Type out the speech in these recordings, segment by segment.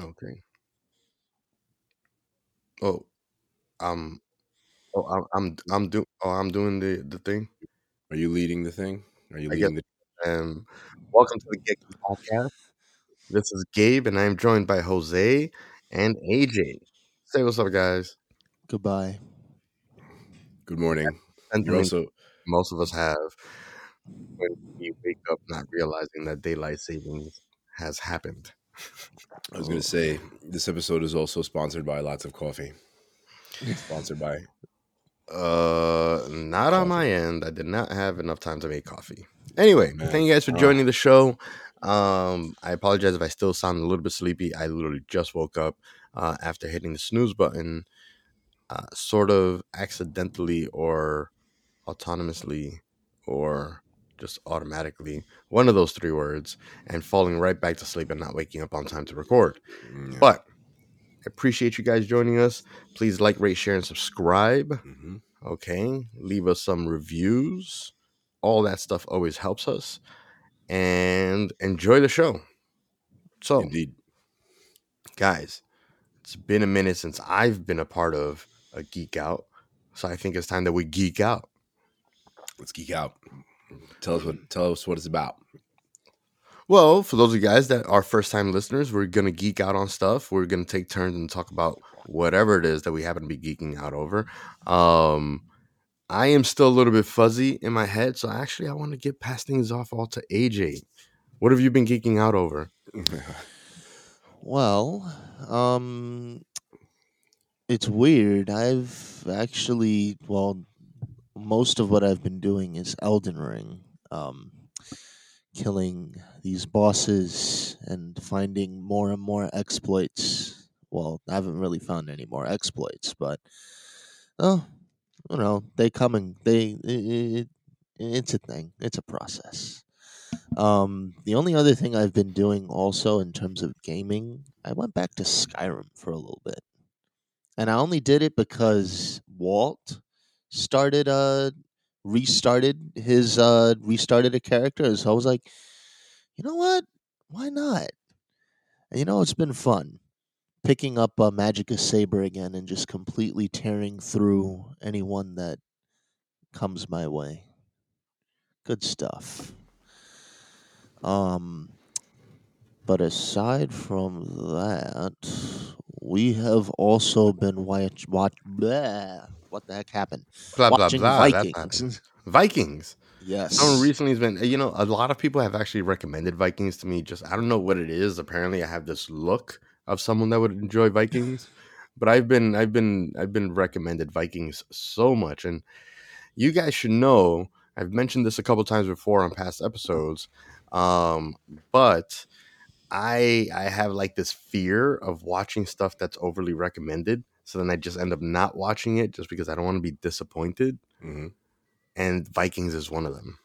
Okay. Oh, um, oh, I'm I'm I'm do oh, I'm doing the the thing. Are you leading the thing? Are you I guess. leading the? Um, welcome to the Get Geek Podcast. This is Gabe, and I am joined by Jose and AJ. Say what's up, guys. Goodbye. Good morning. You're Sentiment also most of us have when we wake up not realizing that daylight savings has happened. I was going to say this episode is also sponsored by lots of coffee. sponsored by Uh, not on my end. I did not have enough time to make coffee. Anyway, man. thank you guys for Oh. joining the show. Um, I apologize if I still sound a little bit sleepy. I literally just woke up uh, after hitting the snooze button, uh, sort of accidentally or autonomously or just automatically, one of those three words, and falling right back to sleep and not waking up on time to record. Mm, yeah. But I appreciate you guys joining us. Please like, rate, share, and subscribe. Mhm. Okay. Leave us some reviews. All that stuff always helps us. And enjoy the show. So, Indeed. guys, it's been a minute since I've been a part of a geek out. So I think it's time that we geek out. Let's geek out. Tell us what tell us what it's about. Well, for those of you guys that are first time listeners, we're going to geek out on stuff. We're going to take turns and talk about whatever it is that we happen to be geeking out over. Um, I am still a little bit fuzzy in my head. So actually, I want to get past things off all to AJ. What have you been geeking out over? Well, um, it's weird. I've actually, well, most of what I've been doing is Elden Ring, um, killing these bosses and finding more and more exploits. Well, I haven't really found any more exploits, but oh, you know, they come and they it, it, it's a thing. It's a process. Um, the only other thing I've been doing also in terms of gaming, I went back to Skyrim for a little bit. And I only did it because Walt started uh restarted his uh restarted a character. So I was like, you know what? Why not? And you know it's been fun picking up uh, Magicka Saber again and just completely tearing through anyone that comes my way. Good stuff. Um, but aside from that, we have also been watch watch. Bleh, what the heck happened? Blah, blah, Watching blah. That Vikings. Vikings. Yes. Someone recently has been, you know, a lot of people have actually recommended Vikings to me. Just, I don't know what it is. Apparently, I have this look of someone that would enjoy Vikings. But I've been, I've been, I've been recommended Vikings so much. And you guys should know, I've mentioned this a couple times before on past episodes. Um, but I I have like this fear of watching stuff that's overly recommended. So then I just end up not watching it just because I don't want to be disappointed. Mhm. And Vikings is one of them.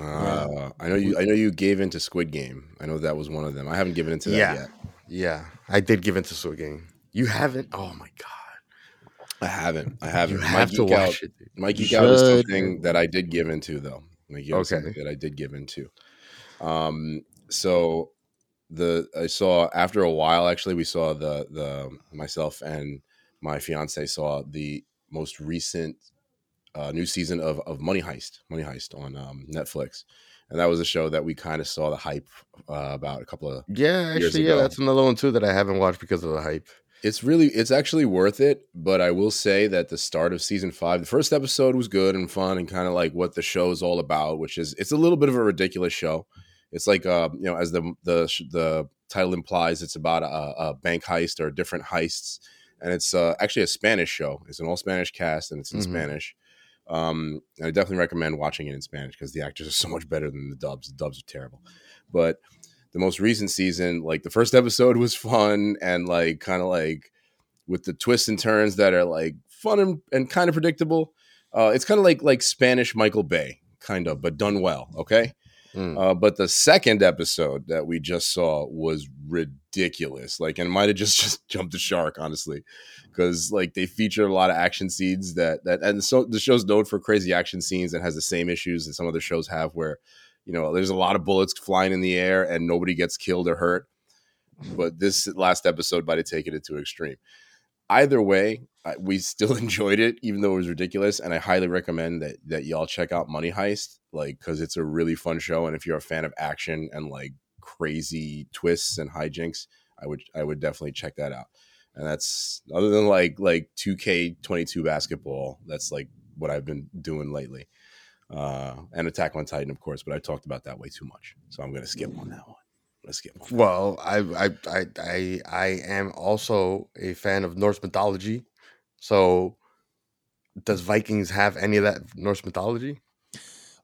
Uh, I know you I know you gave into Squid Game. I know that was one of them. I haven't given into that Yeah. yet. Yeah, I did give into Squid Game. You haven't? Oh my god! I haven't. I haven't. You My have to watch out, it. dude. My You geek out is something that I did give into though. My geek out is something Okay. that I did give into. Um, so the I saw after a while. Actually, we saw the the myself and my fiance saw the most recent uh, new season of of Money Heist. Money Heist on um, Netflix, and that was a show that we kind of saw the hype uh, about a couple of Yeah, actually, yeah, that's another one too that I haven't watched because of the hype. it's really it's actually worth it but i will say that the start of season five the first episode was good and fun and kind of like what the show is all about which is it's a little bit of a ridiculous show it's like uh you know as the the the title implies it's about a, a bank heist or different heists and it's uh, actually a spanish show it's an all spanish cast and it's in Mhm. spanish um and i definitely recommend watching it in spanish because the actors are so much better than the dubs the dubs are terrible but the most recent season, like the first episode was fun and like kind of like with the twists and turns that are like fun and, and kind of predictable. Uh, it's kind of like like Spanish Michael Bay, kind of, but done well. Okay. Mm. Uh, but the second episode that we just saw was ridiculous. Like, and might have just just jumped the shark, honestly, because like they feature a lot of action scenes that that and so the show's known for crazy action scenes and has the same issues that some other shows have, where you know there's a lot of bullets flying in the air and nobody gets killed or hurt. but this last episode might have taken it to extreme. Either way, we still enjoyed it, even though it was ridiculous. And I highly recommend that that y'all check out Money Heist, like because it's a really fun show. And if you're a fan of action and like crazy twists and hijinks, I would I would definitely check that out. And that's other than like like 2K22 basketball, that's like what I've been doing lately. Uh, and Attack on Titan, of course, but I talked about that way too much, so I'm going to skip on that one. Let's. On Well, I, I I I I am also a fan of Norse mythology. So, does Vikings have any of that Norse mythology?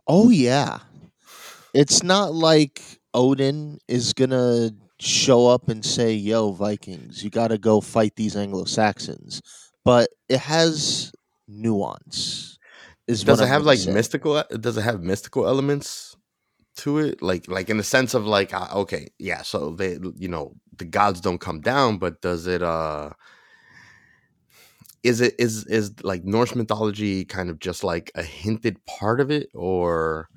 Oh yeah. It's not like Odin is gonna show up and say, "Yo, Vikings, you got to go fight these Anglo Saxons," but it has nuance. Is Does it have like mystical? Does it have mystical elements to it? Like like in the sense of like uh, okay, yeah. So they you know the gods don't come down, but does it? uh Is it is is like Norse mythology kind of just like a hinted part of it, or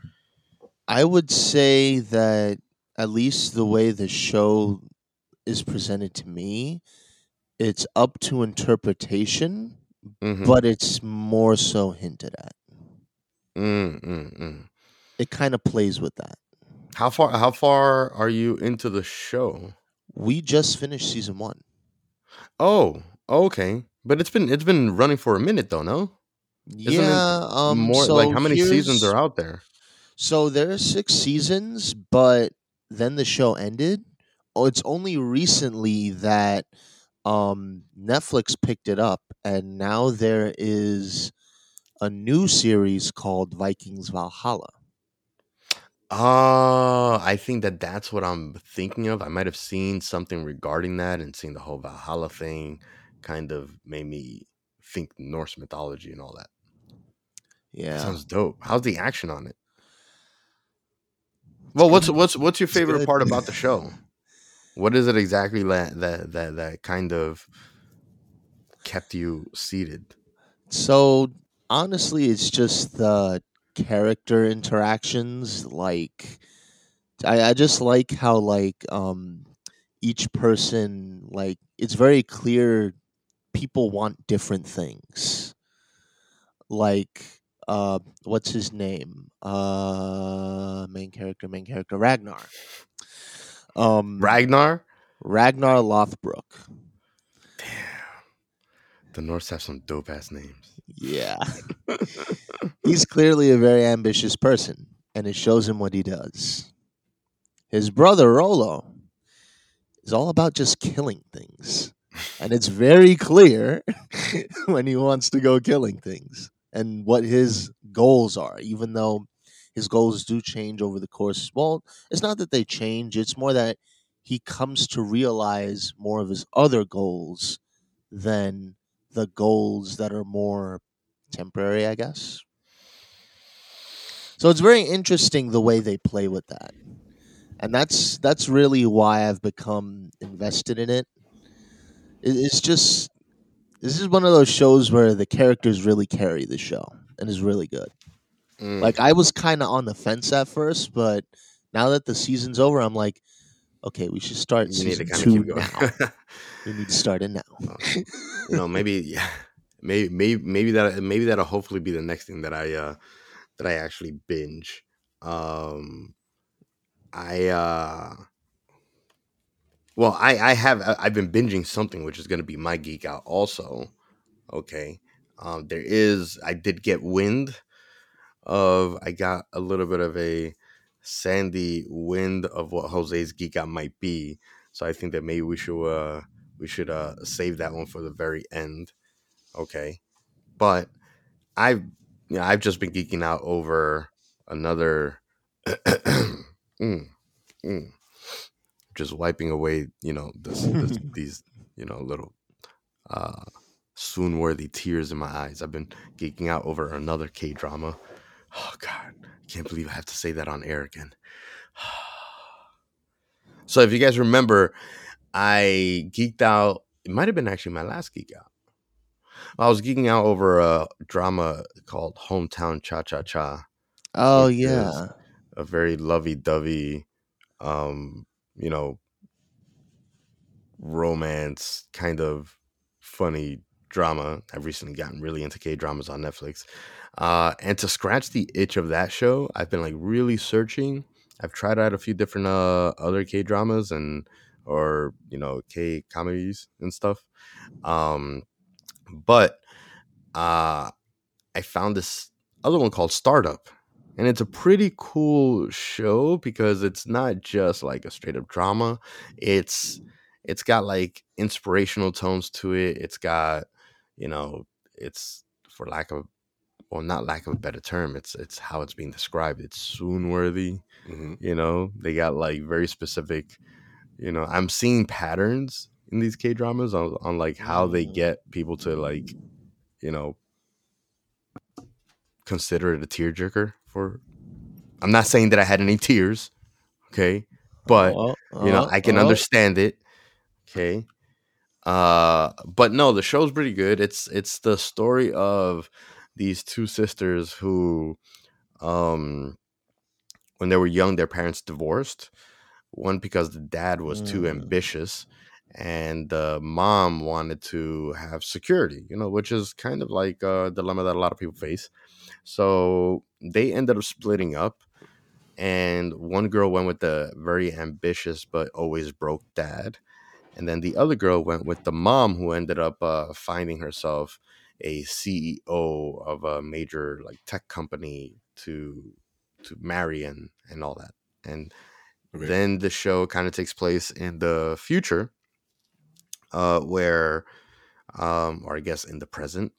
I would say that at least the way the show is presented to me, it's up to interpretation, Mhm. but it's more so hinted at. Mm, mm, mm. It kind of plays with that. how far how far are you into the show? We just finished season one. Oh, okay. But it's been it's been running for a minute though, no? Yeah, um, More so like how many seasons are out there? So there are six seasons, but then the show ended. Oh, it's only recently that um, Netflix picked it up, and now there is a new series called Vikings Valhalla. Oh, I think that that's what I'm thinking of. I might have seen something regarding that and seeing the whole Valhalla thing kind of made me think Norse mythology and all that. Yeah, Sounds dope. How's the action on it? Well, what's what's what's your favorite part about the show? What is it exactly that that that that kind of kept you seated? So honestly, it's just the character interactions. Like, I, I just like how like um each person like it's very clear people want different things. Like, uh, what's his name? Uh, main character, main character, Ragnar. Um, Ragnar? Ragnar Lothbrok. Damn. The Norse have some dope ass names. Yeah. He's clearly a very ambitious person, and it shows him what he does. His brother, Rollo, is all about just killing things. And it's very clear when he wants to go killing things and what his goals are, even though his goals do change over the course. Well, it's not that they change, it's more that he comes to realize more of his other goals than the goals that are more temporary, I guess. So it's very interesting the way they play with that. And that's that's really why I've become invested in it. It- It's just this is one of those shows where the characters really carry the show and is really good. Mm. Like I was kind of on the fence at first, but now that the season's over, I'm like, okay, we should start you season two now. we need to start it now. you know, maybe yeah, maybe maybe maybe that maybe that'll hopefully be the next thing that I uh that I actually binge. Um I uh well, I I have I've been binging something which is going to be my geek out also. Okay. Um there is I did get wind of I got a little bit of a sandy wind of what Jose's geek out might be. So I think that maybe we should uh we should uh save that one for the very end. Okay. But I've you know, I've just been geeking out over another mm, mm. just wiping away, you know, this, this these, you know, little uh swoon worthy tears in my eyes. I've been geeking out over another K drama. Oh god, I can't believe I have to say that on air again. So if you guys remember, I geeked out. It might have been actually my last geek out. I was geeking out over a drama called Hometown Cha Cha Cha, Oh yeah. a very lovey dovey, um, you know, romance kind of funny drama. I've recently gotten really into K dramas on Netflix. Uh, and to scratch the itch of that show, I've been like really searching. I've tried out a few different uh, other K dramas and or you know K comedies and stuff. Um, but uh, I found this other one called Startup, and it's a pretty cool show because it's not just like a straight up drama. It's it's got like inspirational tones to it. It's got you know it's for lack of well not lack of a better term it's it's how it's being described it's swoon worthy Mm-hmm. you know they got like very specific you know i'm seeing patterns in these k dramas on, on like how they Mm. get people to like you know consider it a tearjerker for i'm not saying that i had any tears okay but Oh, you know oh, i can oh. understand it okay uh but no the show's pretty good. It's it's the story of these two sisters who um when they were young their parents divorced. One because the dad was too Mm. ambitious and the mom wanted to have security you know which is kind of like a dilemma that a lot of people face. So they ended up splitting up and one girl went with the very ambitious but always broke dad and then the other girl went with the mom who ended up uh, finding herself a ceo of a major like tech company to to marry and and all that and Okay. then the show kind of takes place in the future uh where um or i guess in the present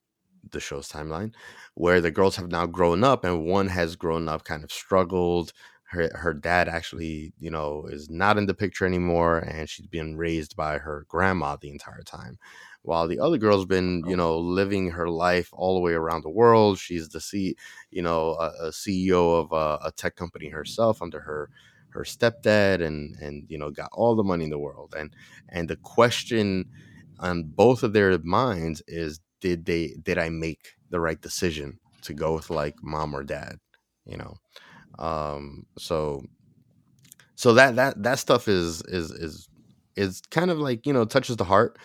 the show's timeline where the girls have now grown up and one has grown up kind of struggled her her dad actually you know is not in the picture anymore and she's been raised by her grandma the entire time while the other girl's been you oh. know living her life all the way around the world. She's the c you know a, a ceo of a, a tech company herself under her her stepdad and and you know got all the money in the world and and the question on both of their minds is did they did i make the right decision to go with like mom or dad you know um so so that that that stuff is is is is kind of like you know touches the heart.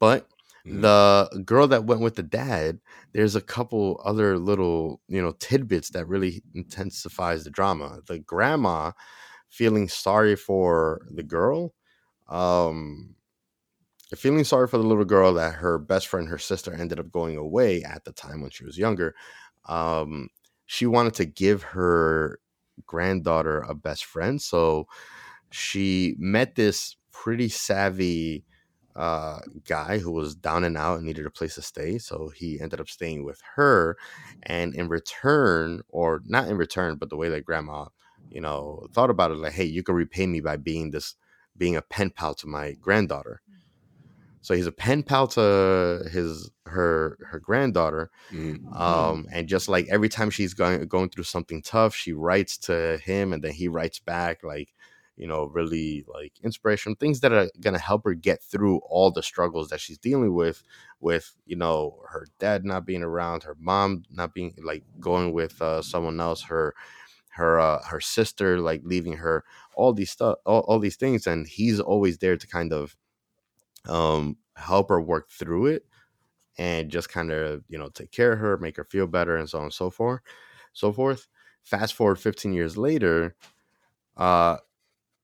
But Mhm. the girl that went with the dad there's a couple other little you know tidbits that really intensifies the drama. The grandma feeling sorry for the girl um feeling sorry for the little girl that her best friend her sister ended up going away at the time when she was younger. Um she wanted to give her granddaughter a best friend so she met this pretty savvy uh guy who was down and out and needed a place to stay so he ended up staying with her and in return or not in return but the way that grandma you know thought about it like hey you can repay me by being this being a pen pal to my granddaughter so he's a pen pal to his her her granddaughter Mhm. um and just like every time she's going going through something tough she writes to him and then he writes back like you know really like inspiration things that are going to help her get through all the struggles that she's dealing with with you know her dad not being around her mom not being like going with uh, someone else her her uh, her sister like leaving her all these stuff all, all these things and he's always there to kind of um help her work through it and just kind of you know take care of her make her feel better and so on and so forth so forth. Fast forward 15 years later uh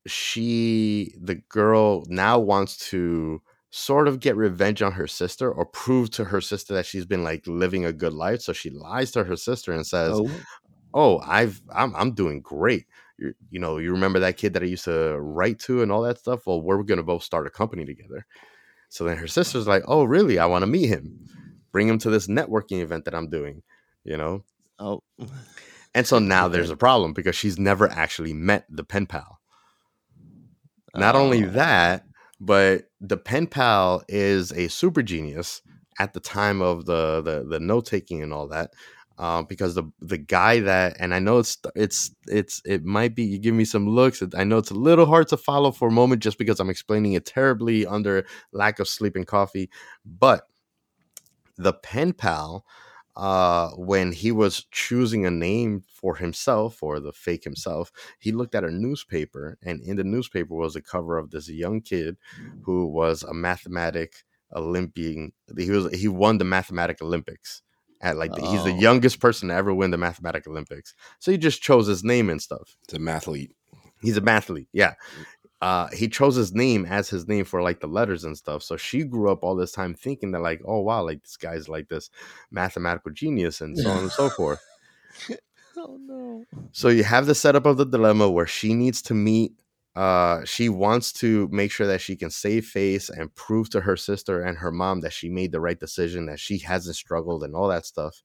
she the girl now wants to sort of get revenge on her sister or prove to her sister that she's been like living a good life so she lies to her sister and says Oh, oh i've i'm, I'm doing great you you know you remember that kid that i used to write to and all that stuff? Well we're gonna both start a company together. So then her sister's like oh really? I want to meet him. Bring him to this networking event that i'm doing you know? Oh. and so now there's a problem because she's never actually met the pen pal. Not only Oh. that but the pen pal is a super genius at the time of the the, the note taking and all that um, because the the guy that and I know it's it's it's it might be you give me some looks I know it's a little hard to follow for a moment just because I'm explaining it terribly under lack of sleep and coffee but the pen pal uh, when he was choosing a name for himself or the fake himself, he looked at a newspaper, and in the newspaper was a cover of this young kid who was a mathematic Olympian. He was he won the mathematic Olympics. At like the, he's the Oh. youngest person to ever win the mathematic Olympics. So he just chose his name and stuff. It's a mathlete. He's a mathlete, yeah. Uh, he chose his name as his name for like the letters and stuff. So she grew up all this time thinking that like, oh wow, like this guy's like this mathematical genius and so on and so forth. Oh no. So you have the setup of the dilemma where she needs to meet. Uh, she wants to make sure that she can save face and prove to her sister and her mom that she made the right decision, that she hasn't struggled and all that stuff.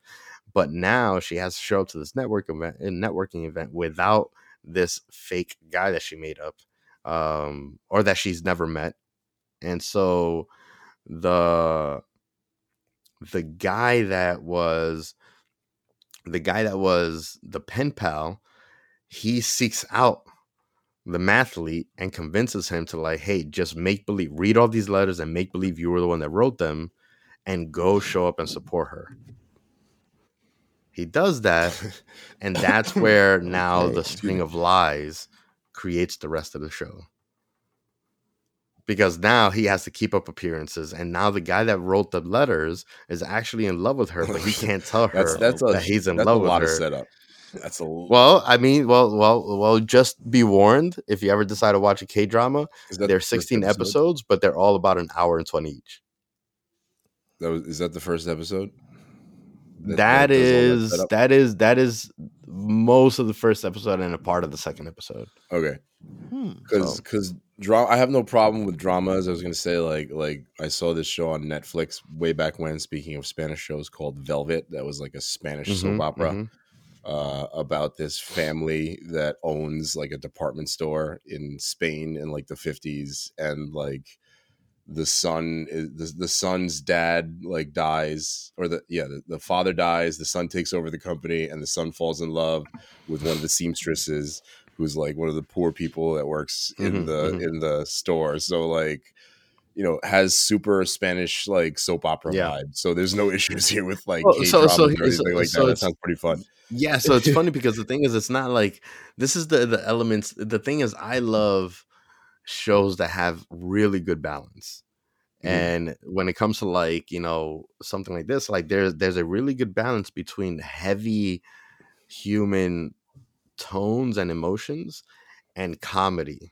But now she has to show up to this network event, networking event, without this fake guy that she made up, um, or that she's never met. And so the the guy that was the guy that was the pen pal, he seeks out the mathlete and convinces him to like, hey, just make believe, read all these letters and make believe you were the one that wrote them, and go show up and support her. He does that, and that's where now the string of lies creates the rest of the show. Because now he has to keep up appearances, and now the guy that wrote the letters is actually in love with her, but he can't tell her That's that's a that he's in love with her. setup. That's a Well, I mean, well, well, well. Just be warned if you ever decide to watch a K drama. is that the 16 episode? episodes, but they're all about an hour and 20 each. That was, is that the first episode? That- that that That is that is that is most of the first episode and a part of the second episode. Okay, Hmm. because So- because drama. I have no problem with dramas. I was gonna say like like I saw this show on Netflix way back when. Speaking of Spanish shows, called Velvet. That was like a Spanish Mhm, soap opera. mhm. Uh, about this family that owns like a department store in Spain in like the 50s and like the son is the, the son's dad like dies or the yeah the, the father dies the son takes over the company and the son falls in love with one of the seamstresses who's like one of the poor people that works in Mhm, the mhm. in the store so like you know has super spanish like soap opera Yeah. vibe so there's no issues here with like Well, so- so or anything like so that that sounds pretty fun Yeah, so it's funny because the thing is, it's not like this is the the elements. The thing is, I love shows that have really good balance. Mhm. And when it comes to like you know something like this, like there's there's a really good balance between heavy human tones and emotions and comedy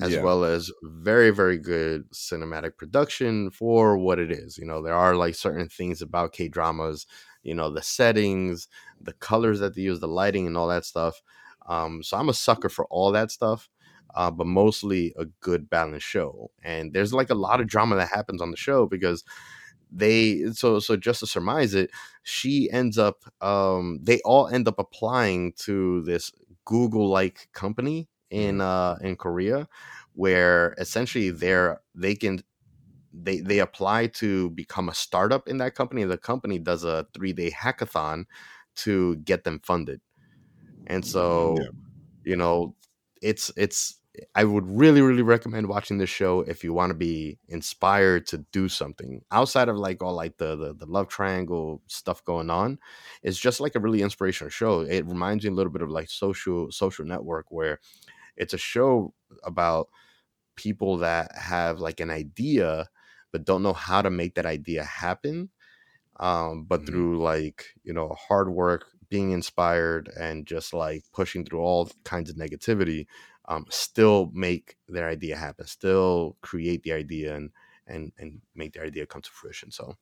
as Yeah. well as very very good cinematic production for what it is you know there are like certain things about k dramas you know the settings the colors that they use the lighting and all that stuff um so i'm a sucker for all that stuff uh, but mostly a good balanced show and there's like a lot of drama that happens on the show because they so so just to surmise it she ends up um they all end up applying to this google like company in uh in korea where essentially they're they can they they apply to become a startup in that company the company does a three day hackathon to get them funded. And so Yeah. you know it's it's i would really really recommend watching this show if you want to be inspired to do something outside of like all like the, the the love triangle stuff going on. It's just like a really inspirational show. It reminds me a little bit of like social social network where it's a show about people that have like an idea but don't know how to make that idea happen um but Mhm. through like you know hard work being inspired and just like pushing through all kinds of negativity um still make their idea happen still create the idea and and and make their idea come to fruition so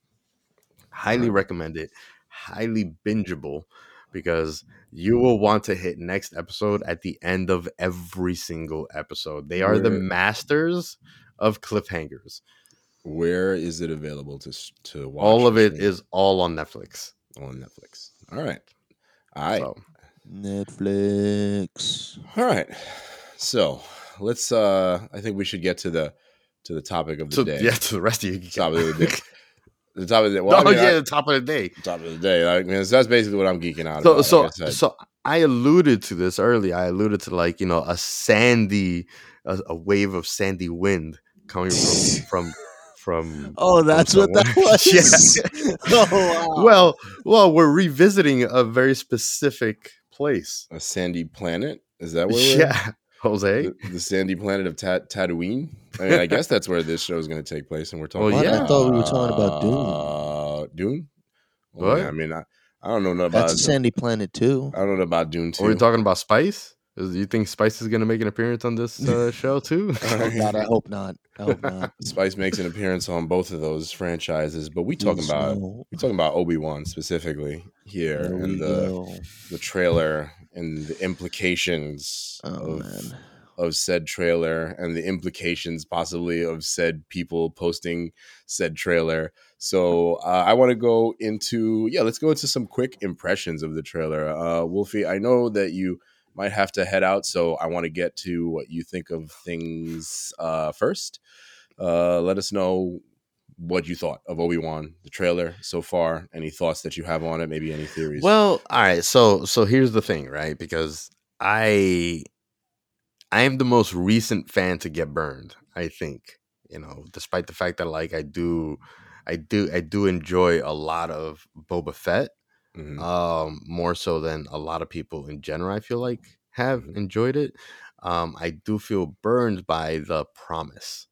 highly Alright. recommend it highly bingeable because you will want to hit next episode at the end of every single episode they are the masters of cliffhangers Where is it available to to watch? all of or it stream? is all on netflix All on Netflix. All right, all right, so Netflix. all right. So let's. uh I think we should get to the to the topic of the to, day. yeah to the rest of you Top of the day. The top of the day. Well, oh I mean, yeah I- the top of the day top of the day. Like, I mean, that's basically what I'm geeking out so about. so like I so i alluded to this early. i alluded to like you know a sandy a, a wave of sandy wind coming from from from. Oh, that's what that someone. was. Yeah. oh, wow. Well, well, we're revisiting a very specific place. A sandy planet? Is that what we're Yeah, Jose. the, the sandy planet of Ta- Tatooine? I mean, I guess that's where this show is going to take place, and we're talking. Well, about, yeah. I thought we were talking about Dune. Uh, Dune. Well, What? yeah, I mean, I, I don't know nothing about. That's a sandy planet too. I don't know about Dune too. Are we talking about Spice? Is, you think Spice is going to make an appearance on this uh, show too? Oh God, I hope not. I hope not. Spice makes an appearance on both of those franchises, but we talking about we talking about Obi Wan specifically here, There and the go. the trailer and the implications Oh of man. of said trailer and the implications possibly of said people posting said trailer. So uh, I want to go into yeah, let's go into some quick impressions of the trailer. Uh, Wolfie, I know that you might have to head out, so I want to get to what you think of things uh, first. Uh, let us know what you thought of Obi Wan, the trailer so far. Any thoughts that you have on it? Maybe any theories? Well, all right. So so here's the thing, right? Because I I am the most recent fan to get burned, I think. You know, despite the fact that like I do I do I do enjoy a lot of Boba Fett. Mhm. Um more so than a lot of people in general I feel like have Mhm. enjoyed it. Um I do feel burned by the promise.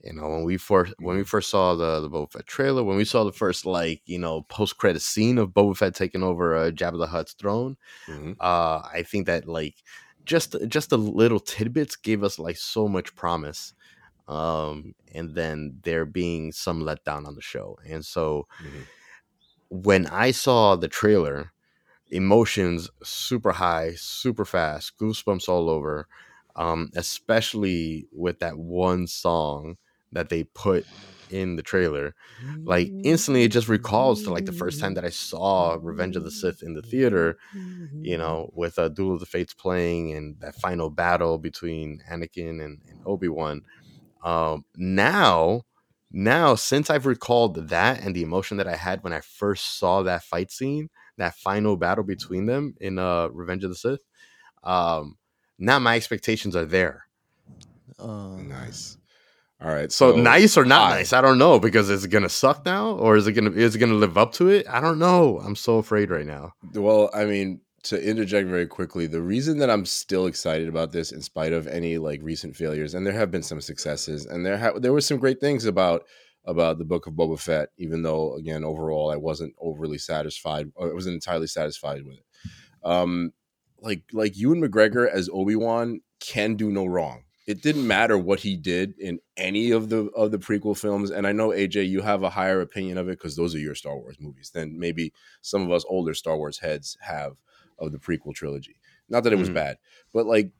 You know, when we first when we first saw the the Boba Fett trailer, when we saw the first like you know post credit scene of Boba Fett taking over uh, Jabba the Hutt's throne, Mhm. uh, I think that like just just the little tidbits gave us like so much promise, um, and then there being some letdown on the show, and so Mhm. when I saw the trailer, emotions super high, super fast, goosebumps all over, um, especially with that one song that they put in the trailer. Like instantly, it just recalls to like the first time that I saw Revenge of the Sith in the theater. You know, with a Duel of the Fates playing and that final battle between Anakin and, and Obi Wan. Um, now, now since I've recalled that and the emotion that I had when I first saw that fight scene, that final battle between them in uh Revenge of the Sith, um, now my expectations are there. Uh, Nice. All right. So, nice or not I- nice, I don't know because is it gonna suck now or is it gonna is it gonna live up to it? I don't know. I'm so afraid right now. Well, I mean, to interject very quickly, the reason that I'm still excited about this, in spite of any like recent failures, and there have been some successes, and there ha- there were some great things about about the book of Boba Fett, even though again overall I wasn't overly satisfied, or I wasn't entirely satisfied with it. Um, like like Ewan McGregor as Obi Wan can do no wrong. It didn't matter what he did in any of the of the prequel films, and I know AJ, you have a higher opinion of it because those are your Star Wars movies than maybe some of us older Star Wars heads have of the prequel trilogy. Not that it was Mhm. bad, but like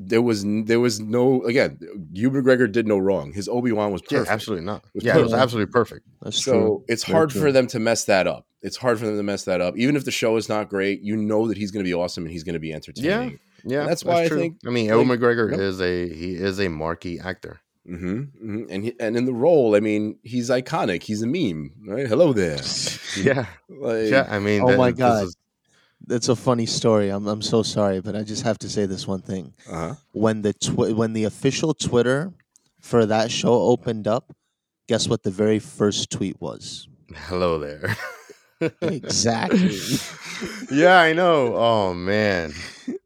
there was there was no again. Ewan McGregor did no wrong. His Obi Wan was Yeah, perfect. absolutely not. was Yeah, it was perfect. absolutely perfect. that's So true. it's Very hard true. for them to mess that up. It's hard for them to mess that up. Even if the show is not great, you know that he's going to be awesome and he's going to be entertaining. Yeah, that's why I true. think, I mean, Ewan like, McGregor yep. is a he is a marquee actor. hmm hmm And he, and in the role, I mean, he's iconic. He's a meme, right? Hello there. Yeah, Like, yeah. I mean, Oh that- my this God. is- That's a funny story. I'm I'm so sorry, but I just have to say this one thing. uh-huh. When the twi- when the official Twitter for that show opened up, guess what the very first tweet was? hello there. Exactly. yeah, I know. Oh man,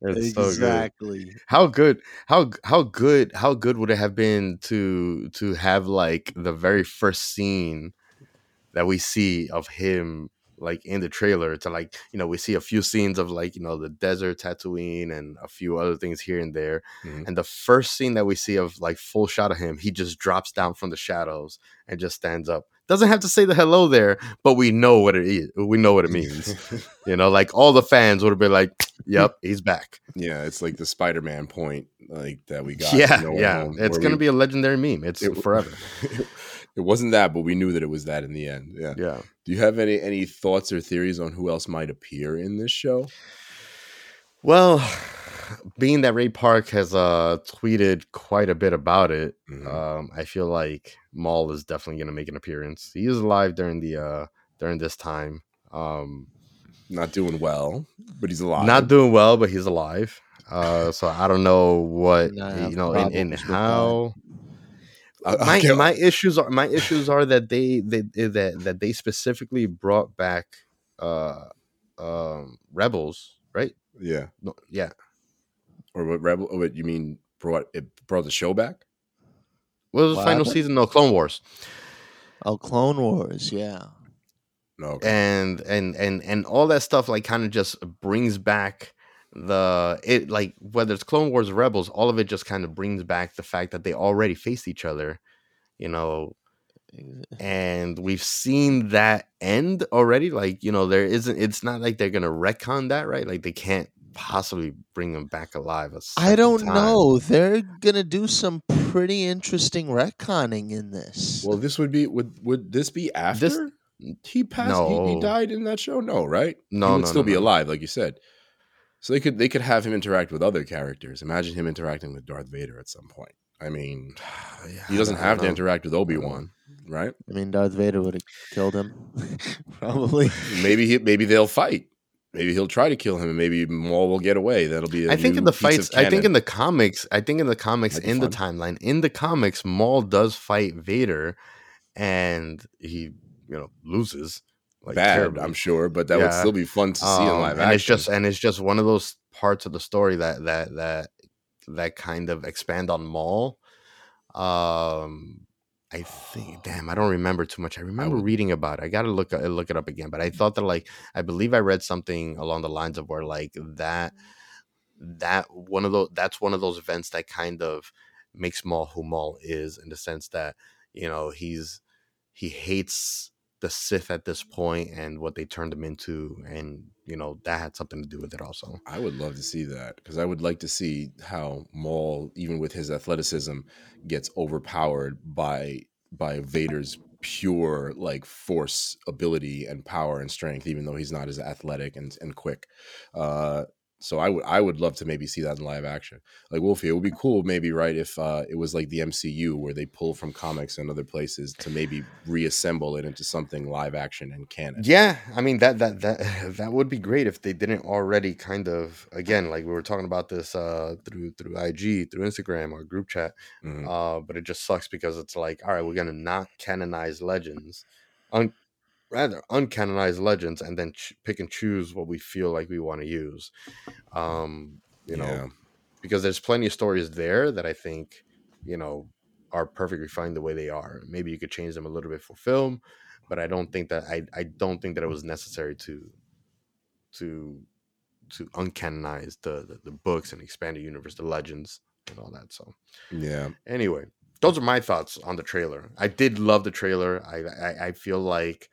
it's so good. exactly. How good? How how good? How good would it have been to to have like the very first scene that we see of him like in the trailer to like you know we see a few scenes of like you know the desert Tatooine and a few other things here and there Mhm. and the first scene that we see of like full shot of him he just drops down from the shadows and just stands up doesn't have to say the hello there but we know what it is we know what it means you know like all the fans would have been like yep he's back yeah, it's like the Spider-Man point, like that we got. yeah No yeah Home, it's gonna we- be a legendary meme it's it- forever it wasn't that, but we knew that it was that in the end. Yeah. yeah Do you have any any thoughts or theories on who else might appear in this show? Well, being that Ray Park has uh tweeted quite a bit about it, Mhm. um, I feel like Maul is definitely gonna make an appearance. He is alive during the uh during this time. Um Not doing well, but he's alive. not doing well, but he's alive. Uh so I don't know what And have you know in, in problems with that. how my get- my issues are my issues are that they they that that they specifically brought back uh um rebels right yeah. no, yeah Or what rebel? oh, What you mean? Brought it brought the show back? what was the What final happened? season no clone wars Oh, Clone Wars, yeah. No. Okay. and and and and all that stuff like kind of just brings back the it like whether it's clone wars or rebels all of it just kind of brings back the fact that they already faced each other you know and we've seen that end already like you know there isn't it's not like they're gonna retcon that right like they can't possibly bring them back alive a I second don't time. know. They're gonna do some pretty interesting retconning in this. Well, this would be would would this be after This- he passed? He, he died in that show. No, right? No, he would no, still no, be no. alive, like you said. So they could they could have him interact with other characters. Imagine him interacting with Darth Vader at some point. I mean, Yeah, he doesn't don't have to interact with Obi Wan, right? I mean, Darth Vader would have killed him, probably. Maybe he maybe they'll fight. Maybe he'll try to kill him, and maybe Maul will get away. That'll be. I I think in the fights, I think in the comics, I think in the comics, in the timeline, in the comics, Maul does fight Vader, and he, you know, loses. Like, bad, terribly. I'm sure, but that would still be fun to see in Um, live and action. it's just and it's just one of those parts of the story that that that that kind of expand on Maul. Um, I think, damn, I don't remember too much. I remember reading about it. I got to look uh, look it up again. But I thought that like I believe I read something along the lines of where like that that one of those that's one of those events that kind of makes Maul who Maul is in the sense that you know he's he hates the Sith at this point and what they turned him into, and you know that had something to do with it also. I would love to see that because I would like to see how Maul, even with his athleticism, gets overpowered by by Vader's pure like force ability and power and strength, even though he's not as athletic and, and quick. Uh, so I would I would love to maybe see that in live action. Like Wolfie, it would be cool maybe right if uh, it was like the MCU where they pull from comics and other places to maybe reassemble it into something live action and canon. Yeah, I mean that that that that would be great if they didn't already kind of again like we were talking about this uh through through IG through Instagram or group chat. Mhm. Uh, but it just sucks because it's like all right, we're gonna not canonize legends, un- rather uncanonized legends, and then ch- pick and choose what we feel like we want to use. Um, you know, Yeah. because there's plenty of stories there that I think, you know, are perfectly fine the way they are. Maybe you could change them a little bit for film, but I don't think that I, I don't think that it was necessary to to to uncanonize the, the the books and expand the universe, the legends and all that. So Yeah. anyway, those are my thoughts on the trailer. I did love the trailer. I I, I feel like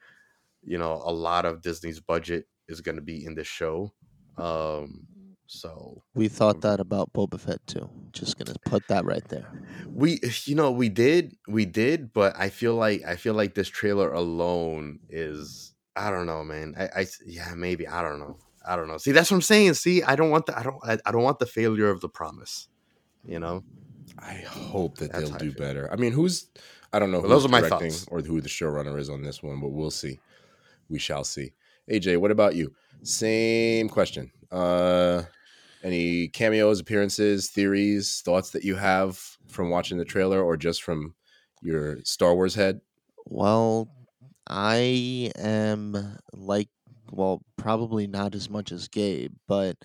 you know a lot of Disney's budget is going to be in this show. Um, so We thought that about Boba Fett too. Just gonna put that right there. we you know we did we did but i feel like i feel like this trailer alone is i don't know man i, I yeah maybe i don't know i don't know see that's what i'm saying see i don't want the i don't i, I don't want the failure of the promise you know I hope that That's they'll how I do better. I mean, who's I don't know Well, who's those are my directing thoughts. or who the showrunner is on this one, but we'll see. We shall see. AJ, what about you? Same question. Uh any cameos, appearances, theories, thoughts that you have from watching the trailer or just from your Star Wars head? Well, I am like, well, probably not as much as Gabe, but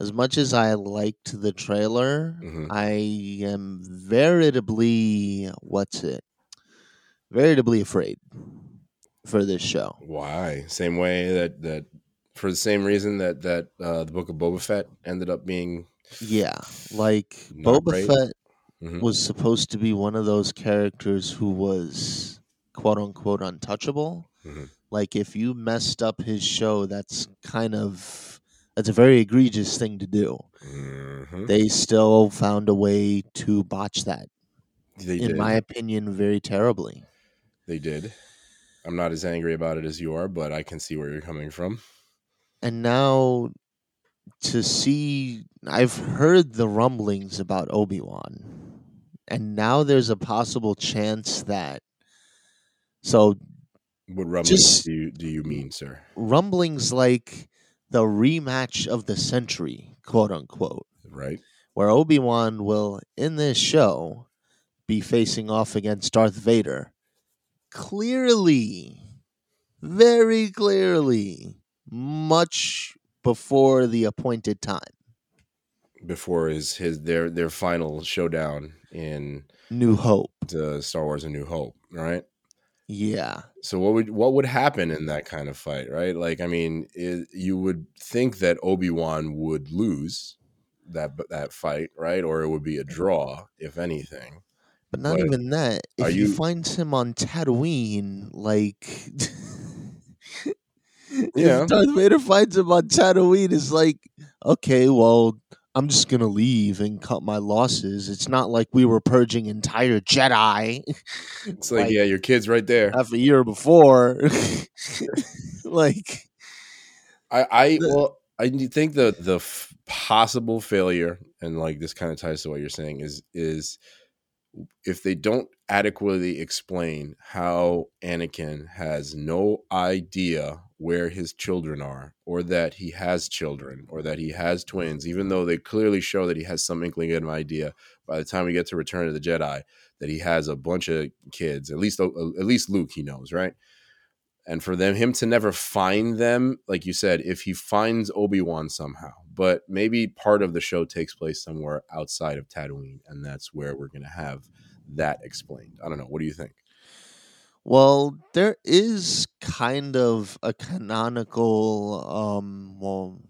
as much as I liked the trailer, Mhm. I am veritably, what's it? Veritably afraid for this show. Why? Same way that that for the same reason that that uh, the book of Boba Fett ended up being Yeah, like Boba? Fett Mhm. was supposed to be one of those characters who was quote unquote untouchable. Mhm. Like if you messed up his show, that's kind of that's a very egregious thing to do. Mhm. They still found a way to botch that, They in did. my opinion, very terribly. They did. I'm not as angry about it as you are, but I can see where you're coming from. And now to see I've heard the rumblings about Obi-Wan. And now there's a possible chance that so What rumblings Just- do you do you mean, sir? rumblings like the rematch of the century, quote unquote, Right? where Obi Wan will, in this show, be facing off against Darth Vader. Clearly, very clearly, much before the appointed time. before his his their their final showdown in New Hope. the Star Wars: A New Hope, right? Yeah. So what would what would happen in that kind of fight, right? Like, I mean, it, you would think that Obi Wan would lose that that fight, right? Or it would be a draw, if anything. But not But even that. If he you- finds him on Tatooine, like Yeah. if Darth Vader finds him on Tatooine, is like, okay, well, I'm just gonna leave and cut my losses. It's not like we were purging entire Jedi It's like, Like- yeah, your kid's right there. half a year before. like, I, I The- well, I think the the f- possible failure, and like this kind of ties to what you're saying, is is if they don't adequately explain how Anakin has no idea where his children are, or that he has children, or that he has twins, even though they clearly show that he has some inkling of an idea. By the time we get to Return of the Jedi, that he has a bunch of kids, at least uh, at least Luke, he knows, right? and for them him to never find them like you said if he finds obi-wan somehow but maybe part of the show takes place somewhere outside of tatooine and that's where we're going to have that explained i don't know what do you think well, there is kind of a canonical. Um, well,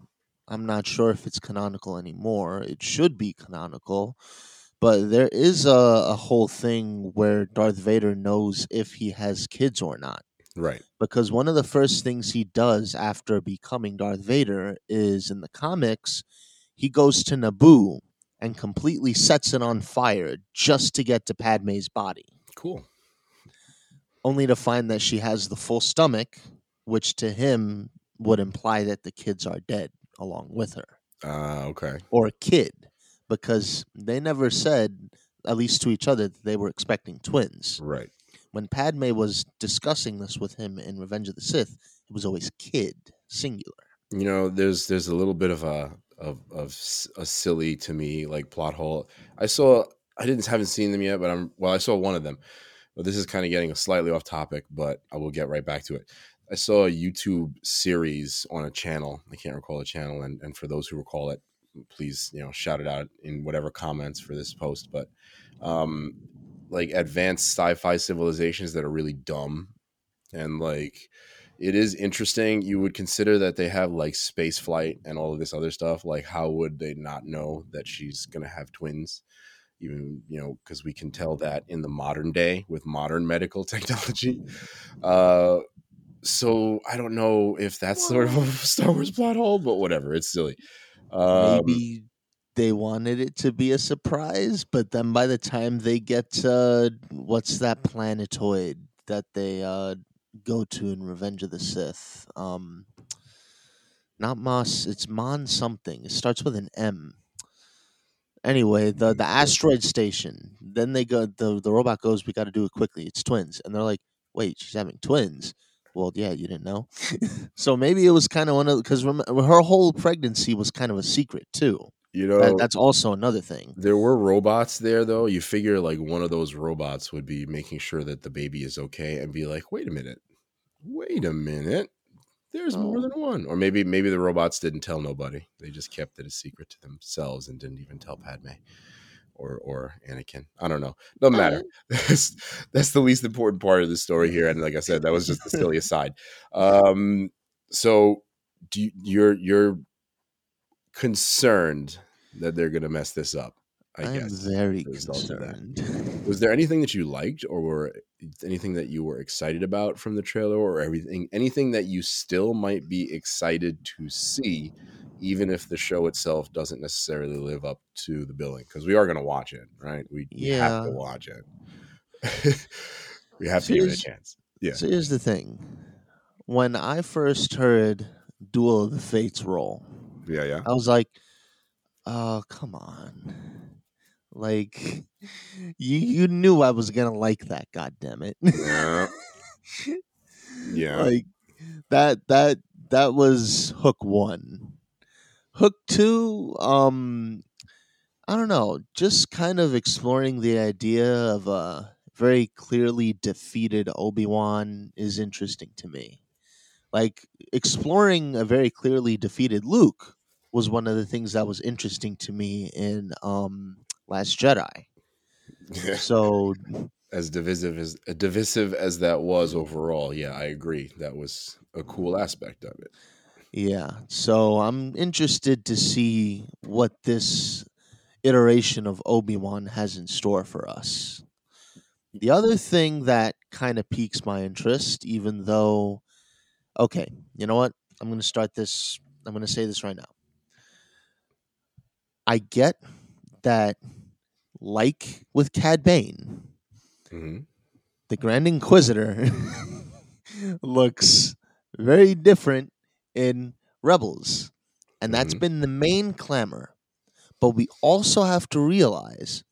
I'm not sure if it's canonical anymore. It should be canonical, but there is a, a whole thing where Darth Vader knows if he has kids or not. Right. Because one of the first things he does after becoming Darth Vader is in the comics, he goes to Naboo and completely sets it on fire just to get to Padme's body, cool. Only to find that she has the full stomach, which to him would imply that the kids are dead along with her, uh, okay. Or a kid, because they never said, at least to each other, that they were expecting twins. right when Padme was discussing this with him in Revenge of the Sith, it was always kid, singular. you know there's there's a little bit of a of of a silly to me like plot hole. I saw i didn't haven't seen them yet but i'm well i saw one of them. But this is kind of getting slightly off topic but i will get right back to it. I saw a youtube series on a channel. I can't recall the channel and and for those who recall it please you know shout it out in whatever comments for this post. But um like advanced sci-fi civilizations that are really dumb and like it is interesting. You would consider that they have like space flight and all of this other stuff. Like, how would they not know that she's going to have twins? Even, you know, because we can tell that in the modern day with modern medical technology. Uh, so I don't know if that's sort of a Star Wars plot hole, but whatever. It's silly. Um, Maybe they wanted it to be a surprise, but then by the time they get to what's that planetoid that they uh, go to in Revenge of the Sith? Um, not Moss, it's Mon something. It starts with an M. Anyway, the the asteroid station. Then they go. the The robot goes. We got to do it quickly. It's twins, and they're like, "Wait, she's having twins." Well, yeah, you didn't know. so maybe it was kind of one of because her whole pregnancy was kind of a secret too. You know, That, that's also another thing. There were robots there, though. You figure like one of those robots would be making sure that the baby is okay and be like, wait a minute, wait a minute. There's more Oh. than one. Or maybe maybe the robots didn't tell nobody. They just kept it a secret to themselves and didn't even tell Padme or or Anakin. I don't know. Doesn't matter. That's that's the least important part of the story here. And like I said, that was just the silly aside. Um so do you, you're you're concerned that they're gonna mess this up, I I'm guess. very concerned. Was there anything that you liked or were eh, anything that you were excited about from the trailer or everything anything that you still might be excited to see even if the show itself doesn't necessarily live up to the billing because we are going to watch it right we, we have to watch it we have to give it a chance Yeah. So here's the thing: when I first heard Duel of the Fates roll, yeah yeah I was like, "Oh, come on!" Like, you you knew I was gonna like that. God damn it! yeah yeah like that that that was hook one hook two um I don't know, just kind of exploring the idea of a very clearly defeated Obi Wan is interesting to me. Like exploring a very clearly defeated Luke was one of the things that was interesting to me in um, Last Jedi. Yeah. So as divisive as divisive as that was overall, yeah, I agree. That was a cool aspect of it. Yeah. So I'm interested to see what this iteration of Obi Wan has in store for us. The other thing that kind of piques my interest, even though, okay, you know what? I'm going to start this. I'm going to say this right now. I get that, like with Cad Bane, hmm the Grand Inquisitor looks very different in Rebels. And that's Mhm. been the main clamor. But we also have to realize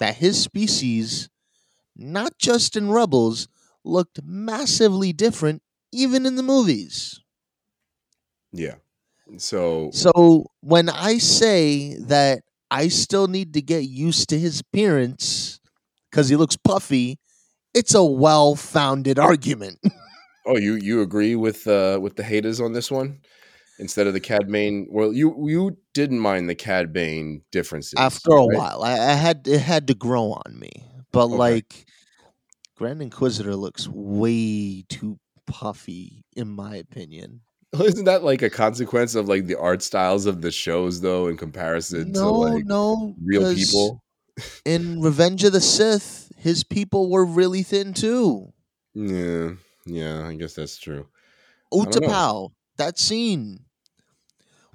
that his species, not just in Rebels, looked massively different even in the movies. Yeah. So So when I say that I still need to get used to his appearance because he looks puffy, it's a well founded argument. Oh, you you agree with uh with the haters on this one? Instead of the Cad Bane, well, you you didn't mind the Cad Bane differences After a right? while, I, I had it had to grow on me. But Okay. like Grand Inquisitor looks way too puffy, in my opinion. Isn't that like a consequence of like the art styles of the shows, though, in comparison to No, like no, real people? In Revenge of the Sith, his people were really thin too. Yeah, yeah, I guess that's true. Utapau, that scene.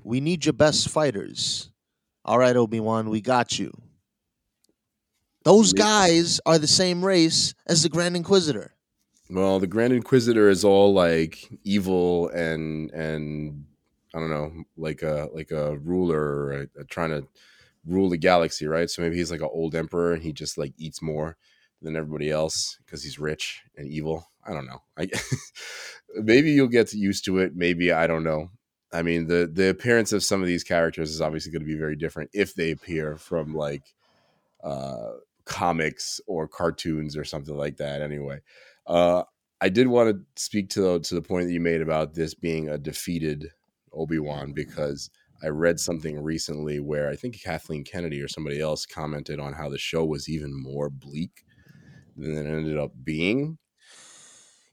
We need your best fighters. All right, Obi Wan, we got you. Those guys are the same race as the Grand Inquisitor. Well, the Grand Inquisitor is all like evil and and I don't know, like a like a ruler trying to rule the galaxy, right? So maybe he's like an old emperor and he just like eats more than everybody else because he's rich and evil. I don't know. I maybe you'll get used to it. Maybe I don't know. I mean, the the appearance of some of these characters is obviously going to be very different if they appear from like uh comics or cartoons or something like that anyway. Uh, I did want to speak to the, to the point that you made about this being a defeated Obi Wan because I read something recently where I think Kathleen Kennedy or somebody else commented on how the show was even more bleak than it ended up being.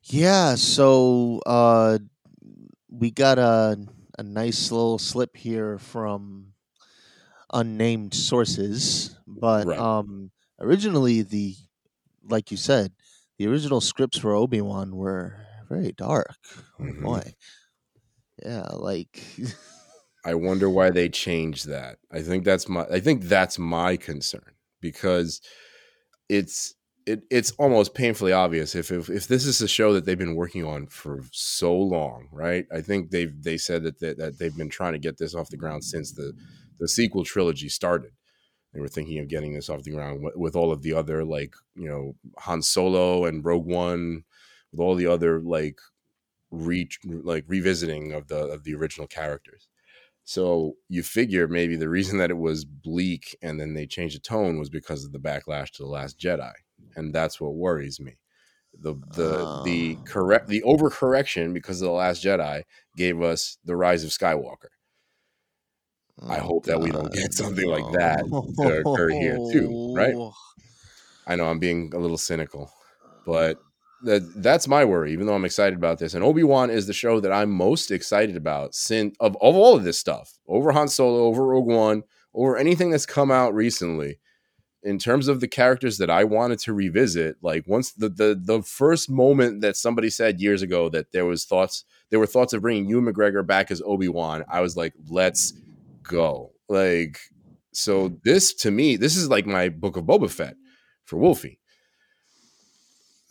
Yeah, so uh, we got a a nice little slip here from unnamed sources, but Right. um, originally the like you said, the original scripts for Obi Wan were very dark. Oh Mhm. boy, yeah, like I wonder why they changed that. I think that's my I think that's my concern because it's it, it's almost painfully obvious if, if if this is a show that they've been working on for so long, right? I think they've they said that they, that they've been trying to get this off the ground since the the sequel trilogy started. They were thinking of getting this off the ground with, with all of the other like you know Han Solo and Rogue One, with all the other like re like revisiting of the of the original characters. So you figure maybe the reason that it was bleak and then they changed the tone was because of the backlash to the Last Jedi, and that's what worries me. The the the ah. Oh. correct the overcorrection because of the Last Jedi gave us the Rise of Skywalker. I oh, hope that we don't get God, something like that to occur here too, right? I know I'm being a little cynical, but that that's my worry. Even though I'm excited about this, and Obi Wan is the show that I'm most excited about since of, of all of this stuff over Han Solo, over Rogue One, over anything that's come out recently. In terms of the characters that I wanted to revisit, like once the the the first moment that somebody said years ago that there was thoughts there were thoughts of bringing Ewan McGregor back as Obi Wan, I was like, let's go. Like so, this to me, this is like my book of Boba Fett for Wolfie.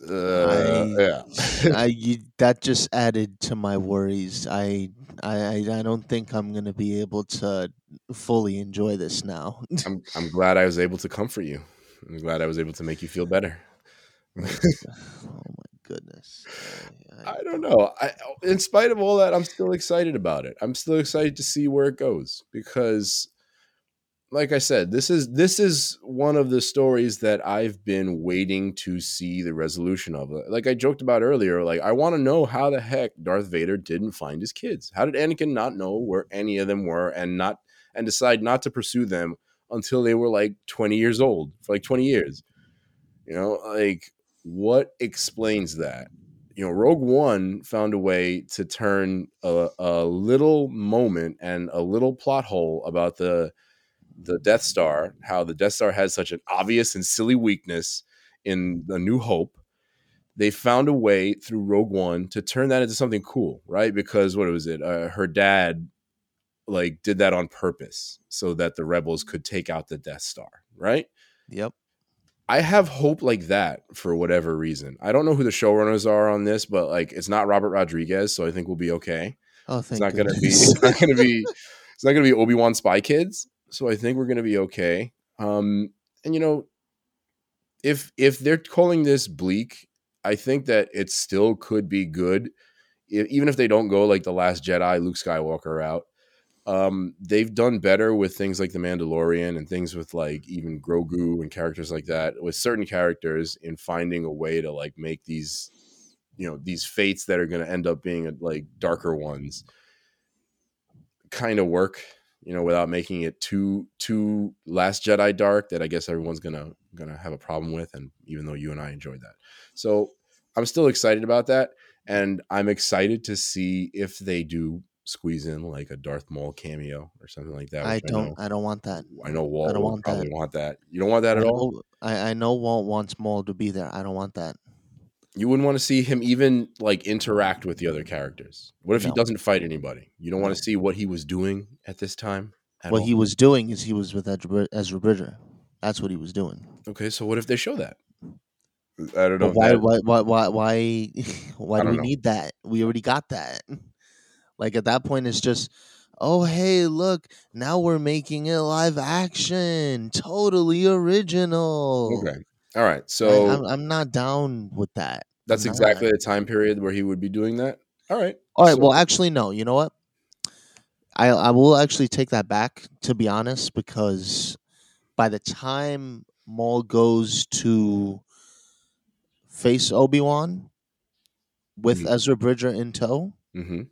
Uh, I- yeah. I you, that just added to my worries. I I I don't think I'm gonna be able to fully enjoy this now. I'm I'm glad I was able to comfort you. I'm glad I was able to make you feel better. oh my goodness. I, I, I don't know. I, in spite of all that, I'm still excited about it. I'm still excited to see where it goes because like I said, this is this is one of the stories that I've been waiting to see the resolution of. Like I joked about earlier, like I want to know how the heck Darth Vader didn't find his kids. How did Anakin not know where any of them were and not and decide not to pursue them until they were like 20 years old for like 20 years? You know, like what explains that? You know, Rogue One found a way to turn a, a little moment and a little plot hole about the the Death Star, how the Death Star has such an obvious and silly weakness in the New Hope. They found a way through Rogue One to turn that into something cool, right? Because what was it? Uh, her dad like did that on purpose so that the rebels could take out the Death Star, right? Yep. I have hope like that for whatever reason. I don't know who the showrunners are on this, but like it's not Robert Rodriguez, so I think we'll be okay. Oh, thank you. It's not gonna be. It's not gonna be. It's not gonna be Obi Wan Spy Kids. So I think we're gonna be okay. Um, and you know, if if they're calling this bleak, I think that it still could be good, E- even if they don't go like the Last Jedi, Luke Skywalker route. Um, they've done better with things like the Mandalorian and things with like even Grogu and characters like that. With certain characters, in finding a way to like make these, you know, these fates that are going to end up being like darker ones kind of work you know without making it too too last jedi dark that i guess everyone's gonna gonna have a problem with and even though you and i enjoyed that so i'm still excited about that and i'm excited to see if they do squeeze in like a darth maul cameo or something like that I don't. know, I don't want that. I know Walt I don't want that. want that. You don't want that I at all. I, I know Walt wants Maul to be there. I don't want that. You wouldn't want to see him even like interact with the other characters. What if he doesn't fight anybody? You don't want to see what he was doing at this time. at what all? he was doing is he was with Ezra, Bridger. That's what he was doing. Okay, so what if they show that? I don't know. But why, that- why, why, why, why, why do we know. need that? We already got that. Like at that point, it's just, oh hey, look, now we're making it live action, totally original. Okay. All right. So I'm, I'm not down with that. that's I'm exactly not. the time period where he would be doing that. All right. All right. So- well, actually, no. You know what? I I will actually take that back to be honest, because by the time Maul goes to face Obi Wan with Mhm. Ezra Bridger in tow, hmm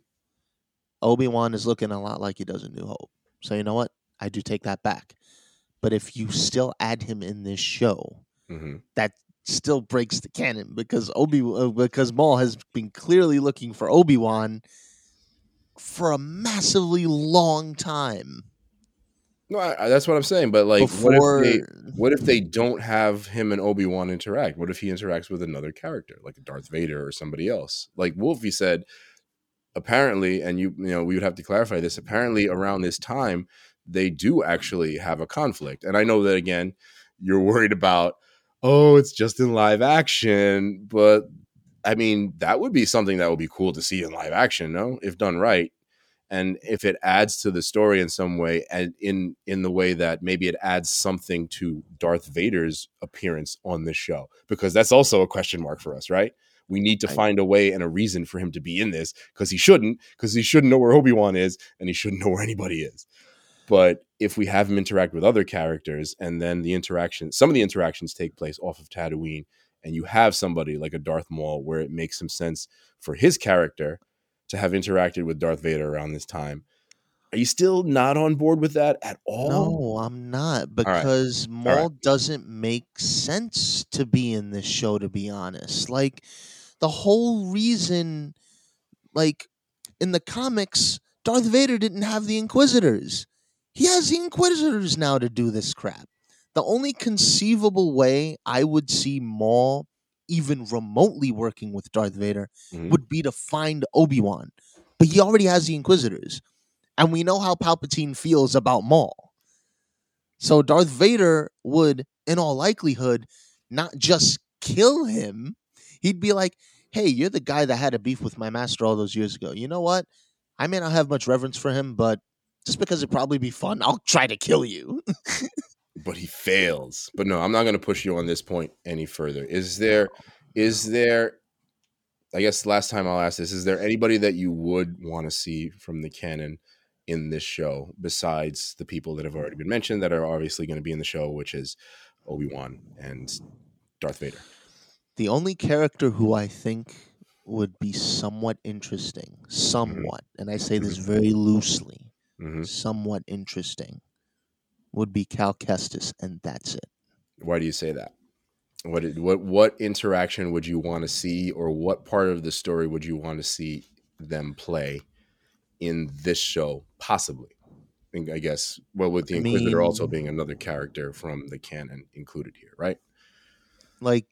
Obi Wan is looking a lot like he does in New Hope. So you know what? I do take that back. But if you still add him in this show, hmm that still breaks the canon because Obi uh, because Maul has been clearly looking for Obi Wan for a massively long time No, I, I- that's what I'm saying. But like, before. what if they what if they don't have him and Obi Wan interact? What if he interacts with another character, like a Darth Vader or somebody else? Like Wolfie said, apparently, and you you know we would have to clarify this. Apparently, around this time, they do actually have a conflict, and I know that again, you're worried about. Oh, it's just in live action, but I mean that would be something that would be cool to see in live action, no, if done right and if it adds to the story in some way and in in the way that maybe it adds something to Darth Vader's appearance on this show because that's also a question mark for us right we need to find a way and a reason for him to be in this because he shouldn't because he shouldn't know where Obi-Wan is and he shouldn't know where anybody is but if we have him interact with other characters and then the interaction some of the interactions take place off of Tatooine and you have somebody like a Darth Maul where it makes some sense for his character to have interacted with Darth Vader around this time. Are you still not on board with that at all? No, I'm not right. because Maul right. doesn't make sense to be in this show. To be honest, like the whole reason, like in the comics, Darth Vader didn't have the Inquisitors. He has the Inquisitors now to do this crap. The only conceivable way I would see Maul even remotely working with Darth Vader Mhm. would be to find Obi Wan, but he already has the Inquisitors, and we know how Palpatine feels about Maul. So Darth Vader would, in all likelihood, not just kill him. He'd be like, "Hey, you're the guy that had a beef with my master all those years ago. You know what? I may not have much reverence for him, but just because it'd probably be fun, I'll try to kill you." But he fails. But no, I'm not going to push you on this point any further. Is there, is there, I guess last time I'll ask this, is there anybody that you would want to see from the canon in this show besides the people that have already been mentioned that are obviously going to be in the show, which is Obi Wan and Darth Vader. The only character who I think would be somewhat interesting, somewhat, and I say this very loosely, hmm somewhat interesting, would be Cal Kestis, and that's it. Why do you say that? What what what interaction would you want to see, or what part of the story would you want to see them play in this show? Possibly, I guess. Well, with the I Inquisitor also being another character from the canon included here, right? Like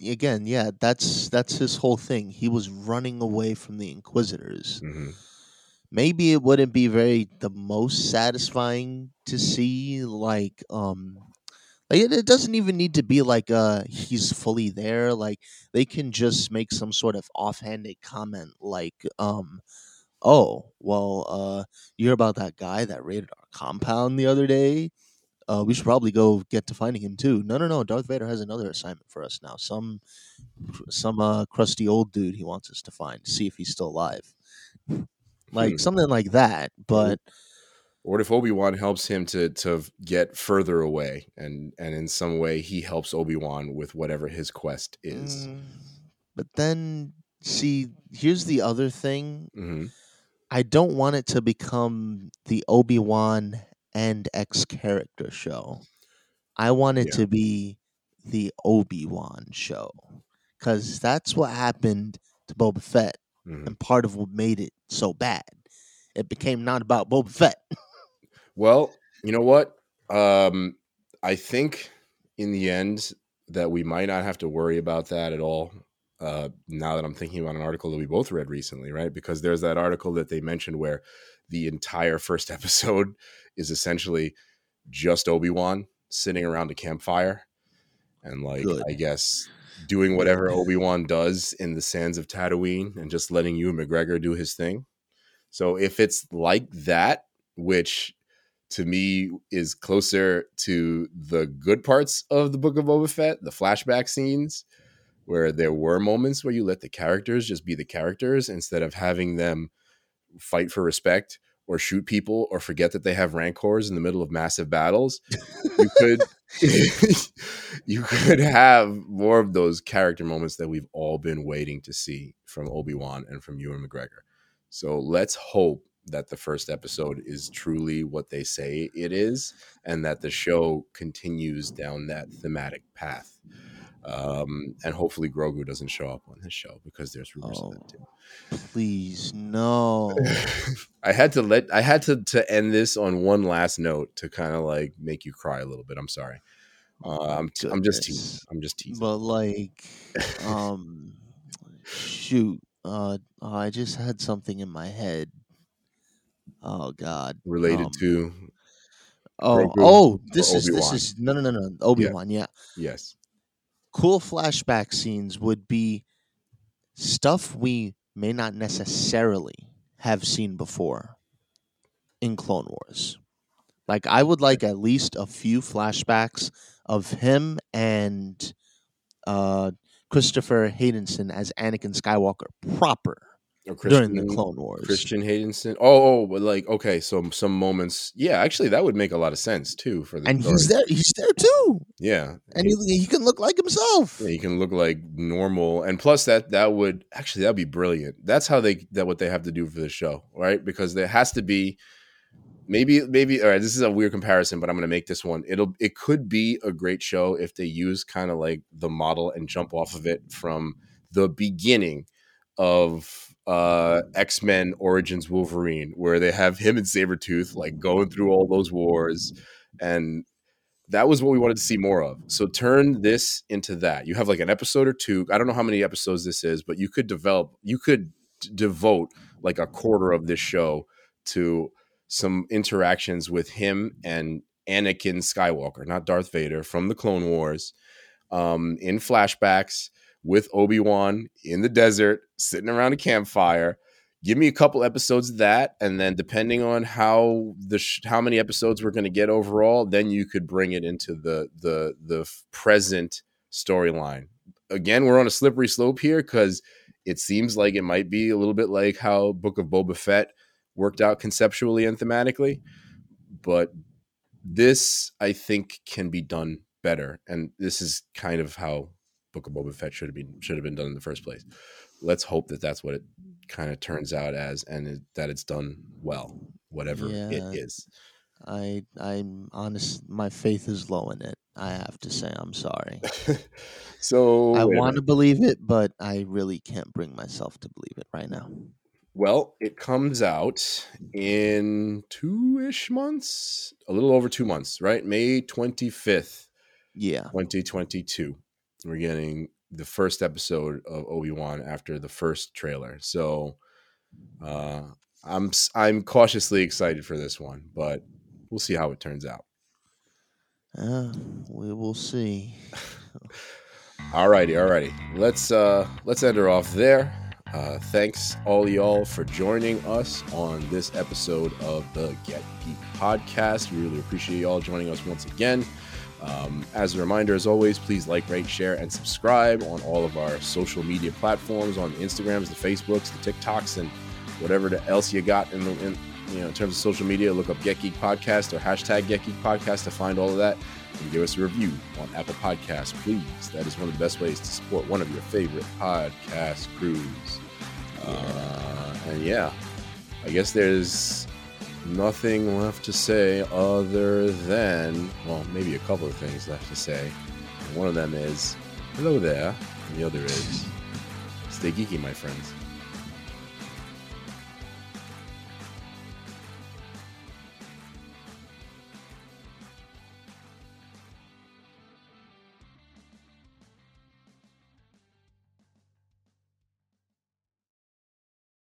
again, yeah, that's that's his whole thing. He was running away from the Inquisitors. hmm maybe it wouldn't be very the most satisfying to see like um like it, it doesn't even need to be like uh he's fully there like they can just make some sort of offhanded comment like um oh well uh you hear about that guy that raided our compound the other day uh we should probably go get to finding him too. No no no darth vader has another assignment for us now. Some some uh crusty old dude he wants us to find see if he's still alive. Like Hmm. something like that but What if Obi Wan helps him to to get further away, and and in some way he helps Obi Wan with whatever his quest is? Mm, but then see here's the other thing. Hmm i don't want it to become the obi-wan and x character show i want it Yeah. to be the obi-wan show because that's what happened to boba fett hmm and part of what made it so bad it became not about boba fett Well, you know what? Um, I think in the end that we might not have to worry about that at all. Uh, now that I'm thinking about an article that we both read recently, right? Because there's that article that they mentioned where the entire first episode is essentially just Obi Wan sitting around a campfire and, like, Good. I guess doing whatever Obi Wan does in the sands of Tatooine and just letting Ewan McGregor do his thing. So if it's like that, which to me is closer to the good parts of the Book of Boba Fett, the flashback scenes, where there were moments where you let the characters just be the characters instead of having them fight for respect or shoot people or forget that they have rancors in the middle of massive battles. You could you could have more of those character moments that we've all been waiting to see from Obi-Wan and from Ewan McGregor. So let's hope that the first episode is truly what they say it is and that the show continues down that thematic path. Um, and hopefully Grogu doesn't show up on this show because there's rumors of that too. please no I had to let I had to to end this on one last note to kind of like make you cry a little bit. I'm sorry. Uh, I'm t- I'm just teasing. I'm just teasing. But like, um, shoot, uh, oh, I just had something in my head. Oh God, Related um, to oh Grogu oh, this is this Obi-Wan? is no no no no Obi Wan. Yeah, yes, cool flashback scenes would be stuff we may not necessarily have seen before in Clone Wars. Like I would like at least a few flashbacks of him and uh, Christopher Haydenson as Anakin Skywalker proper during the Christian- Clone Wars. Christian Haydenson. Oh, oh, but like okay, so some moments. Yeah, actually, that would make a lot of sense too for the and story. he's there. He's there too, Yeah, and he, he can look like himself. Yeah, he can look like normal, and plus that that would actually that'd be brilliant. That's how they that what they have to do for the show, right? Because there has to be maybe maybe all right. This is a weird comparison, but I'm going to make this one. It'll it could be a great show if they use kind of like the model and jump off of it from the beginning of uh X-Men Origins Wolverine where they have him and Sabretooth like going through all those wars and that was what we wanted to see more of. So turn this into that. You have like an episode or two. I don't know how many episodes this is, but you could develop, you could d- devote like a quarter of this show to some interactions with him and Anakin Skywalker, not Darth Vader, from the Clone Wars, um, in flashbacks with Obi Wan in the desert, sitting around a campfire. Give me a couple episodes of that, and then depending on how the sh- how many episodes we're going to get overall, then you could bring it into the the the present storyline. Again, we're on a slippery slope here because it seems like it might be a little bit like how Book of Boba Fett worked out conceptually and thematically, but this I think can be done better, and this is kind of how Book of Boba Fett should have been should have been done in the first place. Let's hope that that's what it kind of mm. turns out as, and it, that it's done well, whatever Yeah. it is. I I'm honest. My faith is low in it. I have to say, I'm sorry. so I want to believe it, but I really can't bring myself to believe it right now. Well, it comes out in two ish months, a little over two months, right? May twenty fifth. Yeah, 2022. We're getting the first episode of Obi Wan after the first trailer. So uh, I'm I'm cautiously excited for this one, but we'll see how it turns out. uh, we will see. Alrighty, alrighty. Let's uh let's end her off there. Uh, thanks all y'all for joining us on this episode of the Get Geek podcast. We really appreciate y'all joining us once again. Um, as a reminder, as always, please like, rate, share, and subscribe on all of our social media platforms on the Instagrams, the Facebooks, the TikToks, and whatever else you got in, in you know in terms of social media. Look up Get Geek Podcast or hashtag Get Geek Podcast to find all of that and give us a review on Apple Podcasts, please. That is one of the best ways to support one of your favorite podcast crews. Uh, and yeah, I guess there's nothing left to say other than, well, maybe a couple of things left to say. One of them is, hello there. And the other is, stay geeky, my friends.